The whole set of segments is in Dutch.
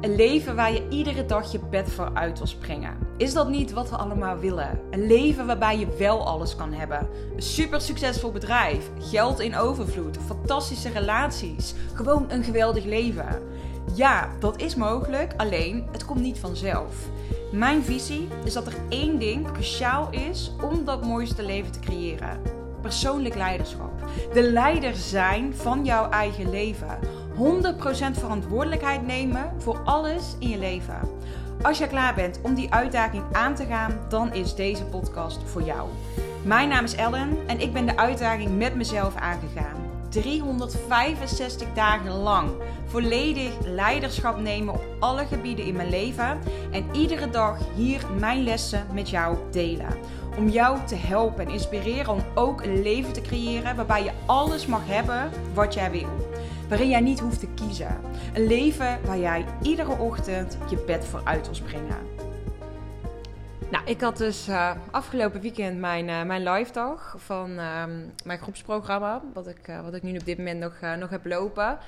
Een leven waar je iedere dag je bed voor uit wil springen. Is dat niet wat we allemaal willen? Een leven waarbij je wel alles kan hebben. Een super succesvol bedrijf, geld in overvloed, fantastische relaties. Gewoon een geweldig leven. Ja, dat is mogelijk, alleen het komt niet vanzelf. Mijn visie is dat er één ding cruciaal is om dat mooiste leven te creëren. Persoonlijk leiderschap. De leider zijn van jouw eigen leven. 100% verantwoordelijkheid nemen voor alles in je leven. Als je klaar bent om die uitdaging aan te gaan, dan is deze podcast voor jou. Mijn naam is Ellen en ik ben de uitdaging met mezelf aangegaan. 365 dagen lang volledig leiderschap nemen op alle gebieden in mijn leven en iedere dag hier mijn lessen met jou delen. Om jou te helpen en inspireren om ook een leven te creëren waarbij je alles mag hebben wat jij wil waarin jij niet hoeft te kiezen. Een leven waar jij iedere ochtend je bed voor uit wil springen. Nou, ik had dus uh, afgelopen weekend mijn, uh, mijn live dag van uh, mijn groepsprogramma, wat ik, uh, wat ik nu op dit moment nog, nog heb lopen.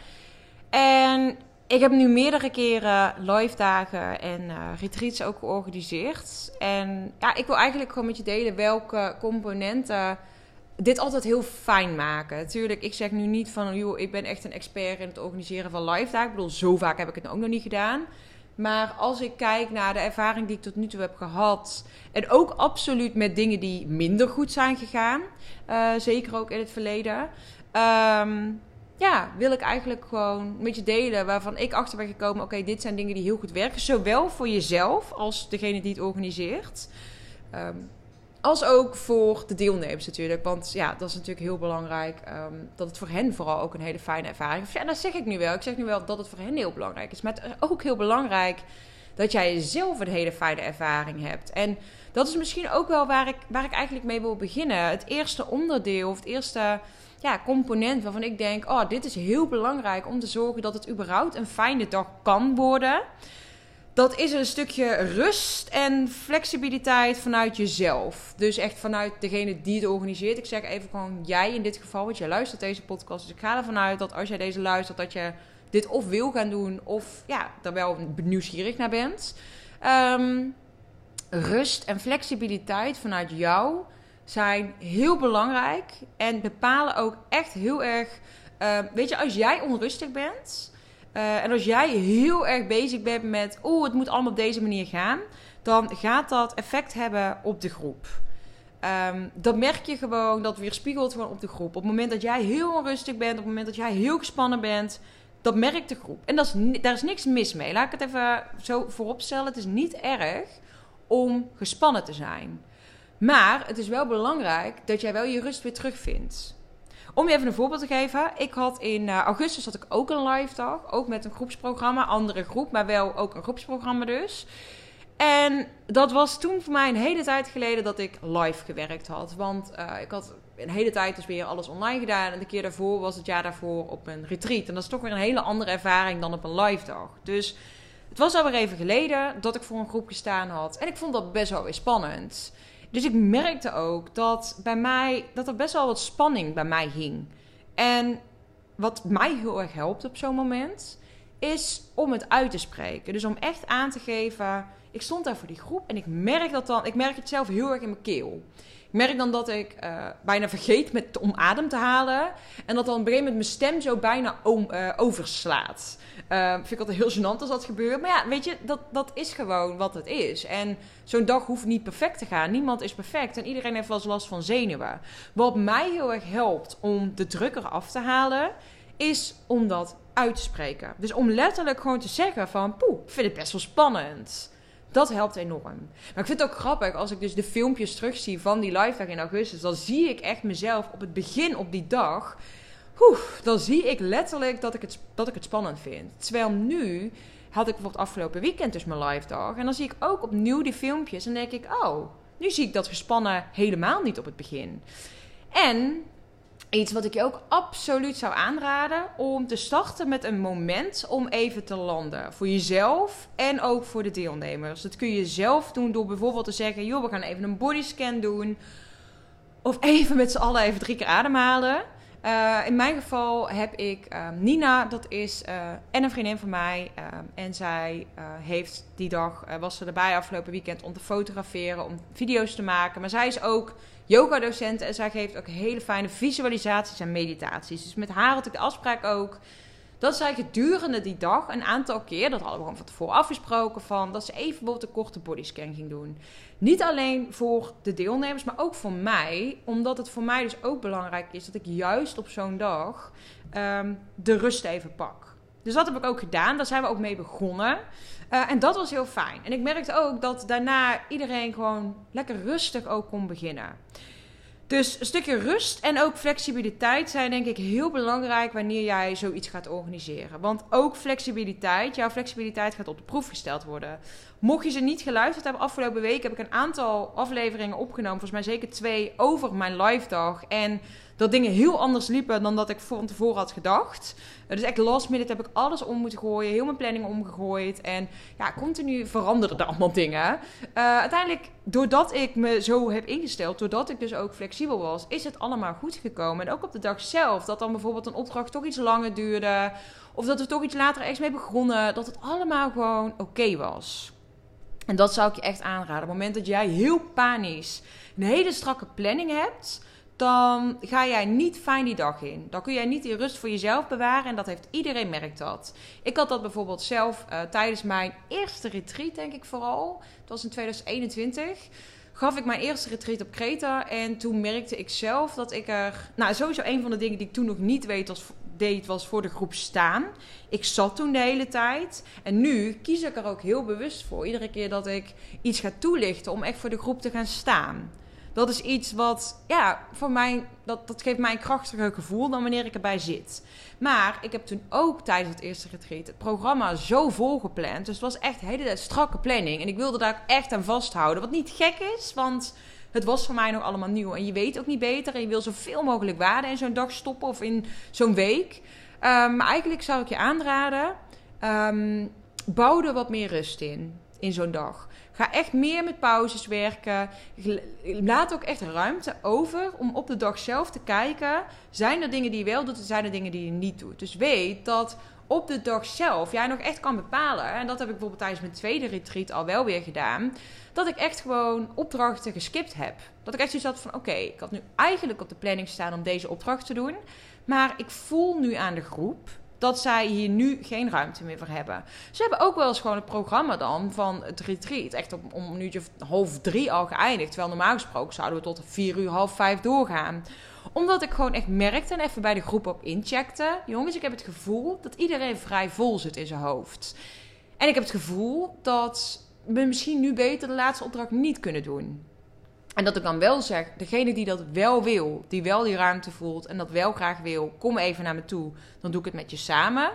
En ik heb nu meerdere keren live dagen en retreats ook georganiseerd. En ja, ik wil eigenlijk gewoon met je delen welke componenten dit altijd heel fijn maken. Natuurlijk, ik zeg nu niet van, joh, ik ben echt een expert in het organiseren van live dagen. Ik bedoel, zo vaak heb ik het ook nog niet gedaan. Maar als ik kijk naar de ervaring die ik tot nu toe heb gehad. En ook absoluut met dingen die minder goed zijn gegaan. Uh, zeker ook in het verleden. Um, ja, wil ik eigenlijk gewoon met je delen waarvan ik achter ben gekomen. Oké, dit zijn dingen die heel goed werken. Zowel voor jezelf als degene die het organiseert. Um, als ook voor de deelnemers natuurlijk. Want ja, dat is natuurlijk heel belangrijk. Um, dat het voor hen vooral ook een hele fijne ervaring is. Ja, dat zeg ik nu wel. Ik zeg nu wel dat het voor hen heel belangrijk is. Maar het is ook heel belangrijk dat jij zelf een hele fijne ervaring hebt. En dat is misschien ook wel waar ik, waar ik eigenlijk mee wil beginnen. Het eerste onderdeel, of het eerste ja, component waarvan ik denk: oh, dit is heel belangrijk om te zorgen dat het überhaupt een fijne dag kan worden dat is een stukje rust en flexibiliteit vanuit jezelf. Dus echt vanuit degene die het organiseert. Ik zeg even gewoon jij in dit geval, want jij luistert deze podcast. Dus ik ga ervan uit dat als jij deze luistert, dat je dit of wil gaan doen, of ja, daar wel nieuwsgierig naar bent. Ehm, rust en flexibiliteit vanuit jou zijn heel belangrijk en bepalen ook echt heel erg. Uh, weet je, als jij onrustig bent uh, en als jij heel erg bezig bent met, oeh, het moet allemaal op deze manier gaan, dan gaat dat effect hebben op de groep. Um, dan merk je gewoon, dat weerspiegelt gewoon op de groep. Op het moment dat jij heel onrustig bent, op het moment dat jij heel gespannen bent, dat merkt de groep. En dat is, daar is niks mis mee. Laat ik het even zo voorop stellen. Het is niet erg om gespannen te zijn. Maar het is wel belangrijk dat jij wel je rust weer terugvindt. Om je even een voorbeeld te geven. Ik had in uh, augustus had ik ook een live dag. Ook met een groepsprogramma. Andere groep, maar wel ook een groepsprogramma dus. En dat was toen voor mij een hele tijd geleden dat ik live gewerkt had. Want uh, ik had een hele tijd dus weer alles online gedaan. En de keer daarvoor was het jaar daarvoor op een retreat. En dat is toch weer een hele andere ervaring dan op een live dag. Dus het was alweer even geleden dat ik voor een groep gestaan had. En ik vond dat best wel weer spannend. Dus ik merkte ook dat bij mij, dat er best wel wat spanning bij mij hing. En wat mij heel erg helpt op zo'n moment, is om het uit te spreken. Dus om echt aan te geven, ik stond daar voor die groep en ik merk dat dan, ik merk het zelf heel erg in mijn keel. Ik merk dan dat ik uh, bijna vergeet met, om adem te halen. En dat dan op een gegeven moment mijn stem zo bijna uh, overslaat. Uh, vind ik altijd heel gênant als dat gebeurt. Maar ja, weet je, dat, dat is gewoon wat het is. En zo'n dag hoeft niet perfect te gaan. Niemand is perfect en iedereen heeft wel eens last van zenuwen. Wat mij heel erg helpt om de druk eraf te halen, is om dat uit te spreken. Dus om letterlijk gewoon te zeggen van, poeh, ik vind het best wel spannend. Dat helpt enorm. Maar ik vind het ook grappig als ik dus de filmpjes terugzie van die live dag in augustus. Dan zie ik echt mezelf op het begin op die dag. Dan zie ik letterlijk dat ik, het, dat ik het spannend vind. Terwijl nu had ik bijvoorbeeld afgelopen weekend dus mijn live dag. En dan zie ik ook opnieuw die filmpjes. En denk ik, oh, nu zie ik dat gespannen helemaal niet op het begin. En Iets wat ik je ook absoluut zou aanraden om te starten met een moment om even te landen. Voor jezelf en ook voor de deelnemers. Dat kun je zelf doen door bijvoorbeeld te zeggen: joh, we gaan even een bodyscan doen. Of even met z'n allen even drie keer ademhalen. Eh, in mijn geval heb ik ehm, Nina, dat is uh, en een vriendin van mij. Ehm, en zij uh, heeft die dag, was ze erbij afgelopen weekend om te fotograferen, om video's te maken. Maar zij is ook yoga-docent en zij geeft ook hele fijne visualisaties en meditaties. Dus met haar had ik de afspraak ook dat zij gedurende die dag een aantal keer, dat hadden we gewoon van tevoren afgesproken, van dat ze even bijvoorbeeld een korte bodyscan ging doen. Niet alleen voor de deelnemers, maar ook voor mij. Omdat het voor mij dus ook belangrijk is dat ik juist op zo'n dag ehm, de rust even pak. Dus dat heb ik ook gedaan. Daar zijn we ook mee begonnen. Uh, en dat was heel fijn. En ik merkte ook dat daarna iedereen gewoon lekker rustig ook kon beginnen. Dus een stukje rust en ook flexibiliteit zijn denk ik heel belangrijk wanneer jij zoiets gaat organiseren. Want ook flexibiliteit, jouw flexibiliteit gaat op de proef gesteld worden. Mocht je ze niet geluisterd hebben, afgelopen week heb ik een aantal afleveringen opgenomen, volgens mij zeker twee, over mijn live dag. En dat dingen heel anders liepen dan dat ik van tevoren had gedacht. Dus echt last minute heb ik alles om moeten gooien, heel mijn planning omgegooid. En ja, continu veranderden er allemaal dingen. Uh, uiteindelijk, doordat ik me zo heb ingesteld, doordat ik dus ook flexibel was, is het allemaal goed gekomen. En ook op de dag zelf, dat dan bijvoorbeeld een opdracht toch iets langer duurde. Of dat we toch iets later ergens mee begonnen. Dat het allemaal gewoon oké was. En dat zou ik je echt aanraden. Op het moment dat jij heel panisch een hele strakke planning hebt, dan ga jij niet fijn die dag in. Dan kun jij niet die rust voor jezelf bewaren en dat heeft iedereen merkt dat. Ik had dat bijvoorbeeld zelf uh, tijdens mijn eerste retreat, denk ik vooral. Dat was in 2021 gaf ik mijn eerste retreat op Kreta. En toen merkte ik zelf dat ik er. Nou, sowieso een van de dingen die ik toen nog niet weet was, deed, was voor de groep staan. Ik zat toen de hele tijd. En nu kies ik er ook heel bewust voor. Iedere keer dat ik iets ga toelichten om echt voor de groep te gaan staan dat is iets wat, ja, voor mij, dat, dat geeft mij een krachtiger gevoel dan wanneer ik erbij zit. Maar ik heb toen ook tijdens het eerste retreat het programma zo vol gepland. Dus het was echt een hele strakke planning. En ik wilde daar echt aan vasthouden. Wat niet gek is, want het was voor mij nog allemaal nieuw. En je weet ook niet beter. En je wil zoveel mogelijk waarde in zo'n dag stoppen of in zo'n week. Um, maar eigenlijk zou ik je aanraden, um, bouw er wat meer rust in, in zo'n dag. Ga echt meer met pauzes werken. Laat ook echt ruimte over om op de dag zelf te kijken. Zijn er dingen die je wel doet en zijn er dingen die je niet doet? Dus weet dat op de dag zelf jij nog echt kan bepalen. En dat heb ik bijvoorbeeld tijdens mijn tweede retreat al wel weer gedaan. Dat ik echt gewoon opdrachten geskipt heb. Dat ik echt zoiets had van: oké, ik had nu eigenlijk op de planning staan om deze opdracht te doen. Maar ik voel nu aan de groep dat zij hier nu geen ruimte meer voor hebben. Ze hebben ook wel eens gewoon het programma dan van het retreat. Echt om, om een uurtje half drie al geëindigd. Terwijl normaal gesproken zouden we tot vier uur, half vijf doorgaan. Omdat ik gewoon echt merkte en even bij de groep op incheckte. Jongens, ik heb het gevoel dat iedereen vrij vol zit in zijn hoofd. En ik heb het gevoel dat we misschien nu beter de laatste opdracht niet kunnen doen. En dat ik dan wel zeg, degene die dat wel wil, die wel die ruimte voelt en dat wel graag wil, kom even naar me toe. Dan doe ik het met je samen.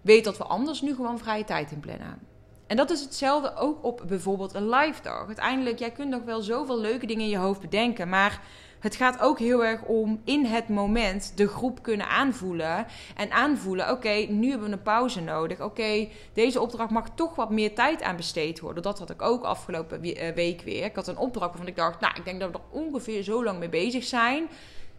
Weet dat we anders nu gewoon vrije tijd in plannen. En dat is hetzelfde ook op bijvoorbeeld een live dag. Uiteindelijk, jij kunt nog wel zoveel leuke dingen in je hoofd bedenken, maar het gaat ook heel erg om in het moment de groep kunnen aanvoelen. En aanvoelen, oké, nu hebben we een pauze nodig. Oké, deze opdracht mag toch wat meer tijd aan besteed worden. Dat had ik ook afgelopen eh, week weer. Ik had een opdracht waarvan ik dacht, nou, ik denk dat we er ongeveer zo lang mee bezig zijn.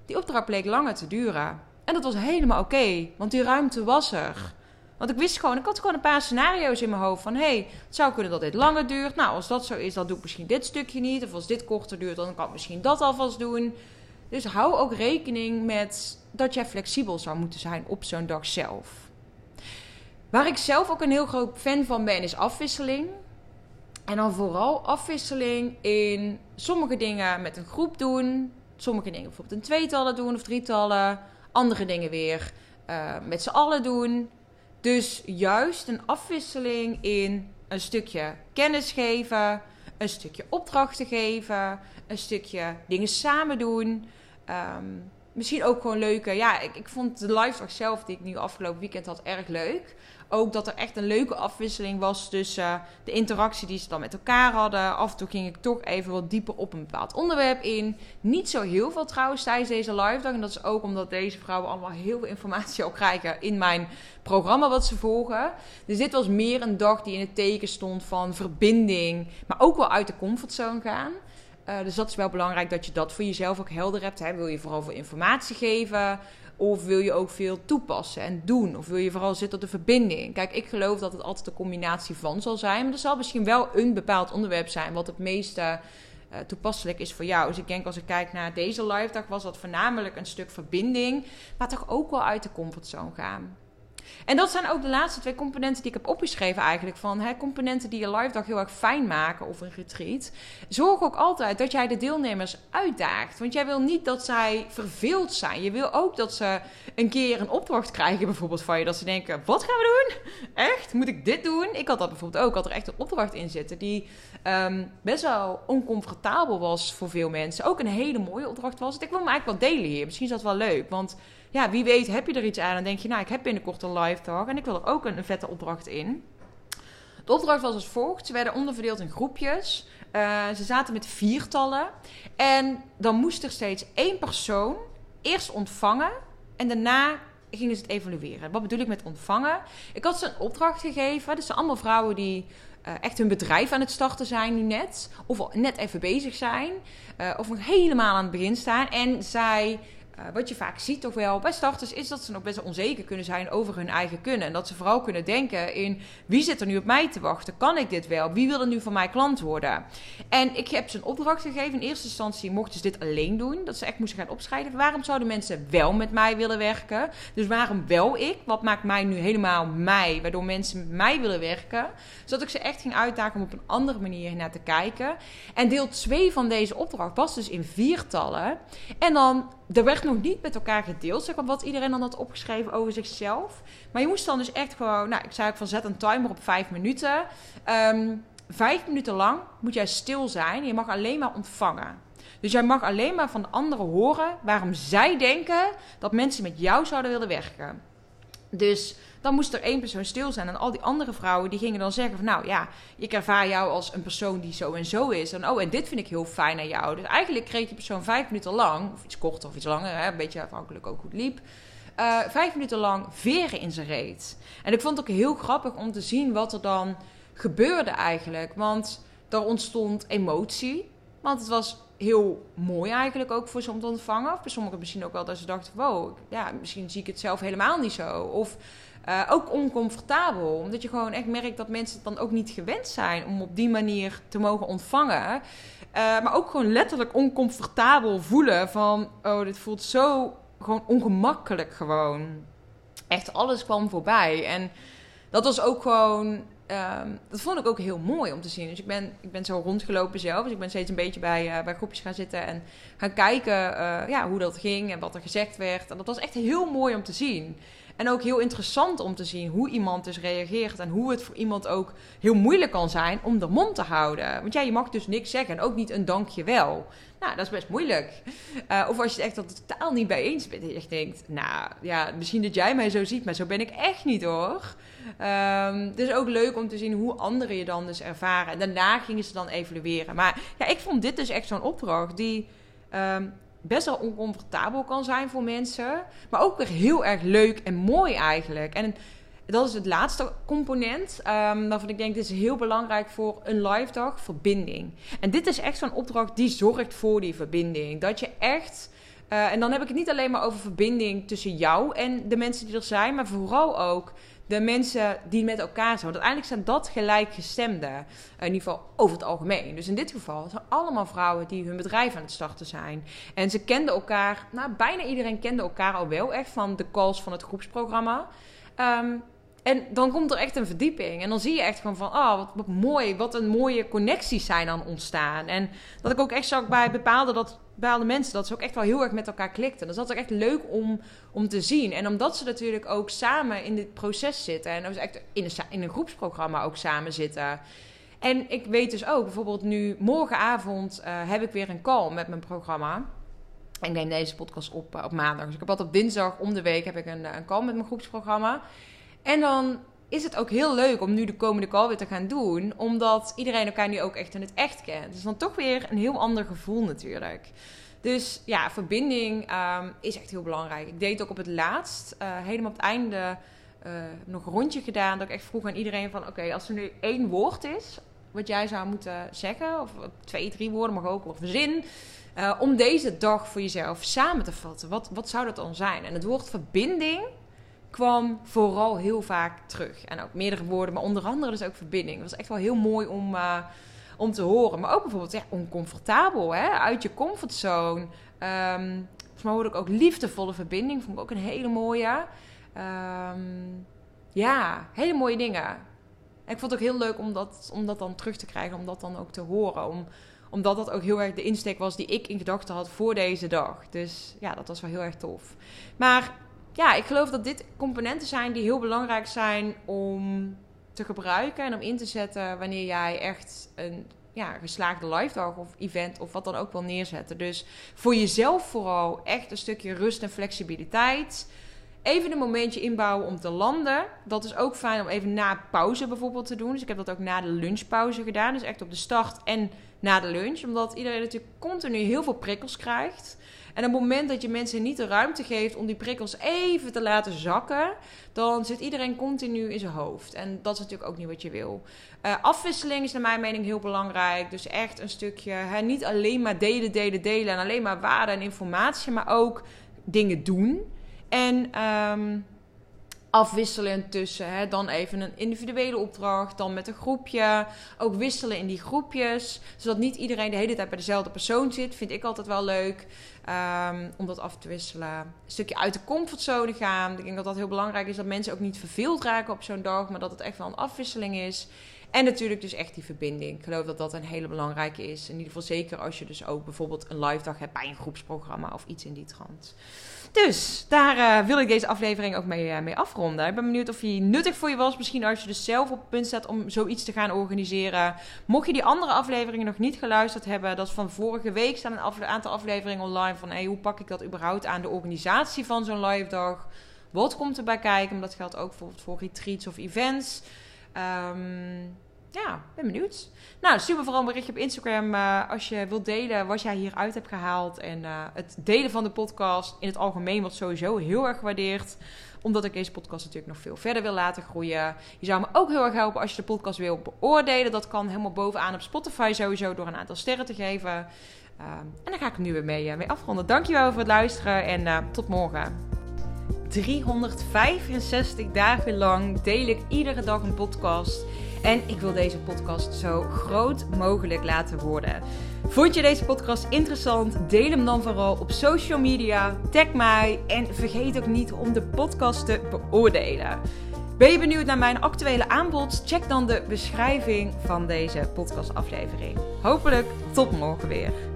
Die opdracht bleek langer te duren. En dat was helemaal oké, want die ruimte was er. Want ik wist gewoon, ik had gewoon een paar scenario's in mijn hoofd van... hé, hey, het zou kunnen dat dit langer duurt. Nou, als dat zo is, dan doe ik misschien dit stukje niet. Of als dit korter duurt, dan kan ik misschien dat alvast doen. Dus hou ook rekening met dat jij flexibel zou moeten zijn op zo'n dag zelf. Waar ik zelf ook een heel groot fan van ben, is afwisseling. En dan vooral afwisseling in sommige dingen met een groep doen. Sommige dingen bijvoorbeeld in tweetallen doen of drietallen. Andere dingen weer uh, met z'n allen doen. Dus juist een afwisseling in een stukje kennis geven, een stukje opdrachten geven, een stukje dingen samen doen. Ehm, misschien ook gewoon leuke. Ja, ik, ik vond de live zelf, die ik nu afgelopen weekend had, erg leuk ook dat er echt een leuke afwisseling was tussen uh, de interactie die ze dan met elkaar hadden. Af en toe ging ik toch even wat dieper op een bepaald onderwerp in. Niet zo heel veel trouwens tijdens deze live dag. En dat is ook omdat deze vrouwen allemaal heel veel informatie al krijgen in mijn programma wat ze volgen. Dus dit was meer een dag die in het teken stond van verbinding, maar ook wel uit de comfortzone gaan. Uh, dus dat is wel belangrijk dat je dat voor jezelf ook helder hebt. Hè. Wil je vooral voor informatie geven? Of wil je ook veel toepassen en doen? Of wil je vooral zitten op de verbinding? Kijk, ik geloof dat het altijd een combinatie van zal zijn. Maar er zal misschien wel een bepaald onderwerp zijn wat het meeste uh, toepasselijk is voor jou. Dus ik denk als ik kijk naar deze live dag, was dat voornamelijk een stuk verbinding. Maar toch ook wel uit de comfortzone gaan. En dat zijn ook de laatste twee componenten die ik heb opgeschreven eigenlijk. Van hè, componenten die je live dag heel erg fijn maken of een retreat. Zorg ook altijd dat jij de deelnemers uitdaagt. Want jij wil niet dat zij verveeld zijn. Je wil ook dat ze een keer een opdracht krijgen bijvoorbeeld van je. Dat ze denken, wat gaan we doen? Echt? Moet ik dit doen? Ik had dat bijvoorbeeld ook. Ik had er echt een opdracht in zitten die um, best wel oncomfortabel was voor veel mensen. Ook een hele mooie opdracht was. Ik wil hem eigenlijk wel delen hier. Misschien is dat wel leuk. Want ja, wie weet heb je er iets aan en denk je, nou, ik heb binnenkort een live talk en ik wil er ook een, vette opdracht in. De opdracht was als volgt. Ze werden onderverdeeld in groepjes. Uh, ze zaten met viertallen. En dan moest er steeds één persoon eerst ontvangen. En daarna gingen ze het evalueren. Wat bedoel ik met ontvangen? Ik had ze een opdracht gegeven. Dus zijn allemaal vrouwen die uh, echt hun bedrijf aan het starten zijn nu net. Of net even bezig zijn. Uh, of nog helemaal aan het begin staan. En zij uh, wat je vaak ziet toch wel bij starters is dat ze nog best onzeker kunnen zijn over hun eigen kunnen. En dat ze vooral kunnen denken in wie zit er nu op mij te wachten? Kan ik dit wel? Wie wil er nu van mij klant worden? En ik heb ze een opdracht gegeven. In eerste instantie mochten ze dit alleen doen. Dat ze echt moesten gaan opscheiden. Waarom zouden mensen wel met mij willen werken? Dus waarom wel ik? Wat maakt mij nu helemaal mij? Waardoor mensen met mij willen werken. Zodat ik ze echt ging uitdagen om op een andere manier naar te kijken. En deel 2 van deze opdracht was dus in viertallen. En dan er werd nog niet met elkaar gedeeld, zeg wat iedereen dan had opgeschreven over zichzelf. Maar je moest dan dus echt gewoon, nou, ik zei ook van zet een timer op vijf minuten. Um, vijf minuten lang moet jij stil zijn. Je mag alleen maar ontvangen. Dus jij mag alleen maar van de anderen horen waarom zij denken dat mensen met jou zouden willen werken. Dus dan moest er één persoon stil zijn. En al die andere vrouwen die gingen dan zeggen van... nou ja, ik ervaar jou als een persoon die zo en zo is. En oh, en dit vind ik heel fijn aan jou. Dus eigenlijk kreeg die persoon vijf minuten lang... of iets korter of iets langer, hè, een beetje afhankelijk ook hoe het liep... Uh, vijf minuten lang veren in zijn reet. En ik vond het ook heel grappig om te zien wat er dan gebeurde eigenlijk. Want er ontstond emotie. Want het was heel mooi eigenlijk ook voor ze om te ontvangen. Of voor sommigen misschien ook wel dat ze dachten... wow, ja, misschien zie ik het zelf helemaal niet zo. Of uh, ook oncomfortabel. Omdat je gewoon echt merkt dat mensen het dan ook niet gewend zijn... om op die manier te mogen ontvangen. Uh, maar ook gewoon letterlijk oncomfortabel voelen van... oh, dit voelt zo gewoon ongemakkelijk gewoon. Echt alles kwam voorbij. En dat was ook gewoon um, dat vond ik ook heel mooi om te zien. Dus ik ben, ik ben zo rondgelopen zelf. Dus ik ben steeds een beetje bij, uh, bij groepjes gaan zitten en gaan kijken uh, ja, hoe dat ging en wat er gezegd werd. En dat was echt heel mooi om te zien. En ook heel interessant om te zien hoe iemand dus reageert. En hoe het voor iemand ook heel moeilijk kan zijn om de mond te houden. Want ja, je mag dus niks zeggen. En ook niet een dankje wel. Nou, dat is best moeilijk. Uh, of als je het echt totaal niet bij eens bent. En je denkt, nou ja, misschien dat jij mij zo ziet. Maar zo ben ik echt niet hoor. Het is ook leuk om te zien hoe anderen je dan dus ervaren. En daarna gingen ze dan evalueren. Maar ja, ik vond dit dus echt zo'n opdracht die... Um, best wel oncomfortabel kan zijn voor mensen. Maar ook weer heel erg leuk en mooi eigenlijk. En dat is het laatste component. Um, waarvan ik denk, dit is heel belangrijk voor een live dag, verbinding. En dit is echt zo'n opdracht die zorgt voor die verbinding. Dat je echt... Uh, en dan heb ik het niet alleen maar over verbinding tussen jou en de mensen die er zijn, maar vooral ook de mensen die met elkaar zijn. Want uiteindelijk zijn dat gelijkgestemden. In ieder geval over het algemeen. Dus in dit geval zijn allemaal vrouwen die hun bedrijf aan het starten zijn. En ze kenden elkaar, nou bijna iedereen kende elkaar al wel echt van de calls van het groepsprogramma. Um, en dan komt er echt een verdieping. En dan zie je echt gewoon van, oh, wat, wat, mooi, wat een mooie connecties zijn dan ontstaan. En dat ik ook echt zag bij bepaalde, dat, bepaalde mensen, dat ze ook echt wel heel erg met elkaar klikten. Dus dat is echt leuk om, om te zien. En omdat ze natuurlijk ook samen in dit proces zitten. En dus echt in een, in een groepsprogramma ook samen zitten. En ik weet dus ook, bijvoorbeeld nu morgenavond uh, heb ik weer een call met mijn programma. Ik neem deze podcast op uh, op maandag. Dus ik heb altijd op dinsdag om de week heb ik een, een call met mijn groepsprogramma. En dan is het ook heel leuk om nu de komende call weer te gaan doen. Omdat iedereen elkaar nu ook echt in het echt kent. Dus dan toch weer een heel ander gevoel natuurlijk. Dus ja, verbinding um, is echt heel belangrijk. Ik deed ook op het laatst, uh, helemaal op het einde, uh, nog een rondje gedaan. Dat ik echt vroeg aan iedereen van, oké, als er nu één woord is wat jij zou moeten zeggen, of twee, drie woorden mag ook, of zin. Uh, om deze dag voor jezelf samen te vatten. Wat, wat zou dat dan zijn? En het woord verbinding kwam vooral heel vaak terug. En ook meerdere woorden, maar onder andere dus ook verbinding. Het was echt wel heel mooi om, uh, om te horen. Maar ook bijvoorbeeld ja, oncomfortabel, hè? uit je comfortzone. Um, volgens mij hoorde ik ook liefdevolle verbinding. Vond ik ook een hele mooie. Um, ja, hele mooie dingen. En ik vond het ook heel leuk om dat, om dat dan terug te krijgen, om dat dan ook te horen. Om, omdat dat ook heel erg de insteek was die ik in gedachten had voor deze dag. Dus ja, dat was wel heel erg tof. Maar ja, ik geloof dat dit componenten zijn die heel belangrijk zijn om te gebruiken en om in te zetten wanneer jij echt een ja, geslaagde live dag of event of wat dan ook wil neerzetten. Dus voor jezelf vooral echt een stukje rust en flexibiliteit. Even een momentje inbouwen om te landen. Dat is ook fijn om even na pauze bijvoorbeeld te doen. Dus ik heb dat ook na de lunchpauze gedaan. Dus echt op de start en na de lunch. Omdat iedereen natuurlijk continu heel veel prikkels krijgt. En op het moment dat je mensen niet de ruimte geeft om die prikkels even te laten zakken, dan zit iedereen continu in zijn hoofd. En dat is natuurlijk ook niet wat je wil. Uh, afwisseling is naar mijn mening heel belangrijk. Dus echt een stukje, hè, niet alleen maar delen, delen, delen en alleen maar waarde en informatie, maar ook dingen doen. En um, afwisselen tussen. Hè? Dan even een individuele opdracht, dan met een groepje. Ook wisselen in die groepjes. Zodat niet iedereen de hele tijd bij dezelfde persoon zit. Vind ik altijd wel leuk. Um, om dat af te wisselen. Een stukje uit de comfortzone gaan. Ik denk dat dat heel belangrijk is. Dat mensen ook niet verveeld raken op zo'n dag. Maar dat het echt wel een afwisseling is. En natuurlijk dus echt die verbinding. Ik geloof dat dat een hele belangrijke is. In ieder geval zeker als je dus ook bijvoorbeeld een live dag hebt bij een groepsprogramma of iets in die trant. Dus daar uh, wil ik deze aflevering ook mee, uh, mee afronden. Ik ben benieuwd of die nuttig voor je was. Misschien als je dus zelf op het punt staat om zoiets te gaan organiseren. Mocht je die andere afleveringen nog niet geluisterd hebben, dat is van vorige week staan een aantal afleveringen online van hoe pak ik dat überhaupt aan de organisatie van zo'n live dag. Wat komt erbij kijken? Dat geldt ook voor retreats of events. Um, ja, ben benieuwd. Nou, super vooral een berichtje op Instagram uh, als je wilt delen wat jij hieruit hebt gehaald. En uh, het delen van de podcast in het algemeen wordt sowieso heel erg gewaardeerd. Omdat ik deze podcast natuurlijk nog veel verder wil laten groeien. Je zou me ook heel erg helpen als je de podcast wil beoordelen. Dat kan helemaal bovenaan op Spotify sowieso door een aantal sterren te geven. Uh, en dan ga ik er nu weer mee, mee afronden. Dankjewel voor het luisteren en tot morgen. 365 dagen lang deel ik iedere dag een podcast. En ik wil deze podcast zo groot mogelijk laten worden. Vond je deze podcast interessant? Deel hem dan vooral op social media. Tag mij en vergeet ook niet om de podcast te beoordelen. Ben je benieuwd naar mijn actuele aanbod? Check dan de beschrijving van deze podcastaflevering. Hopelijk tot morgen weer.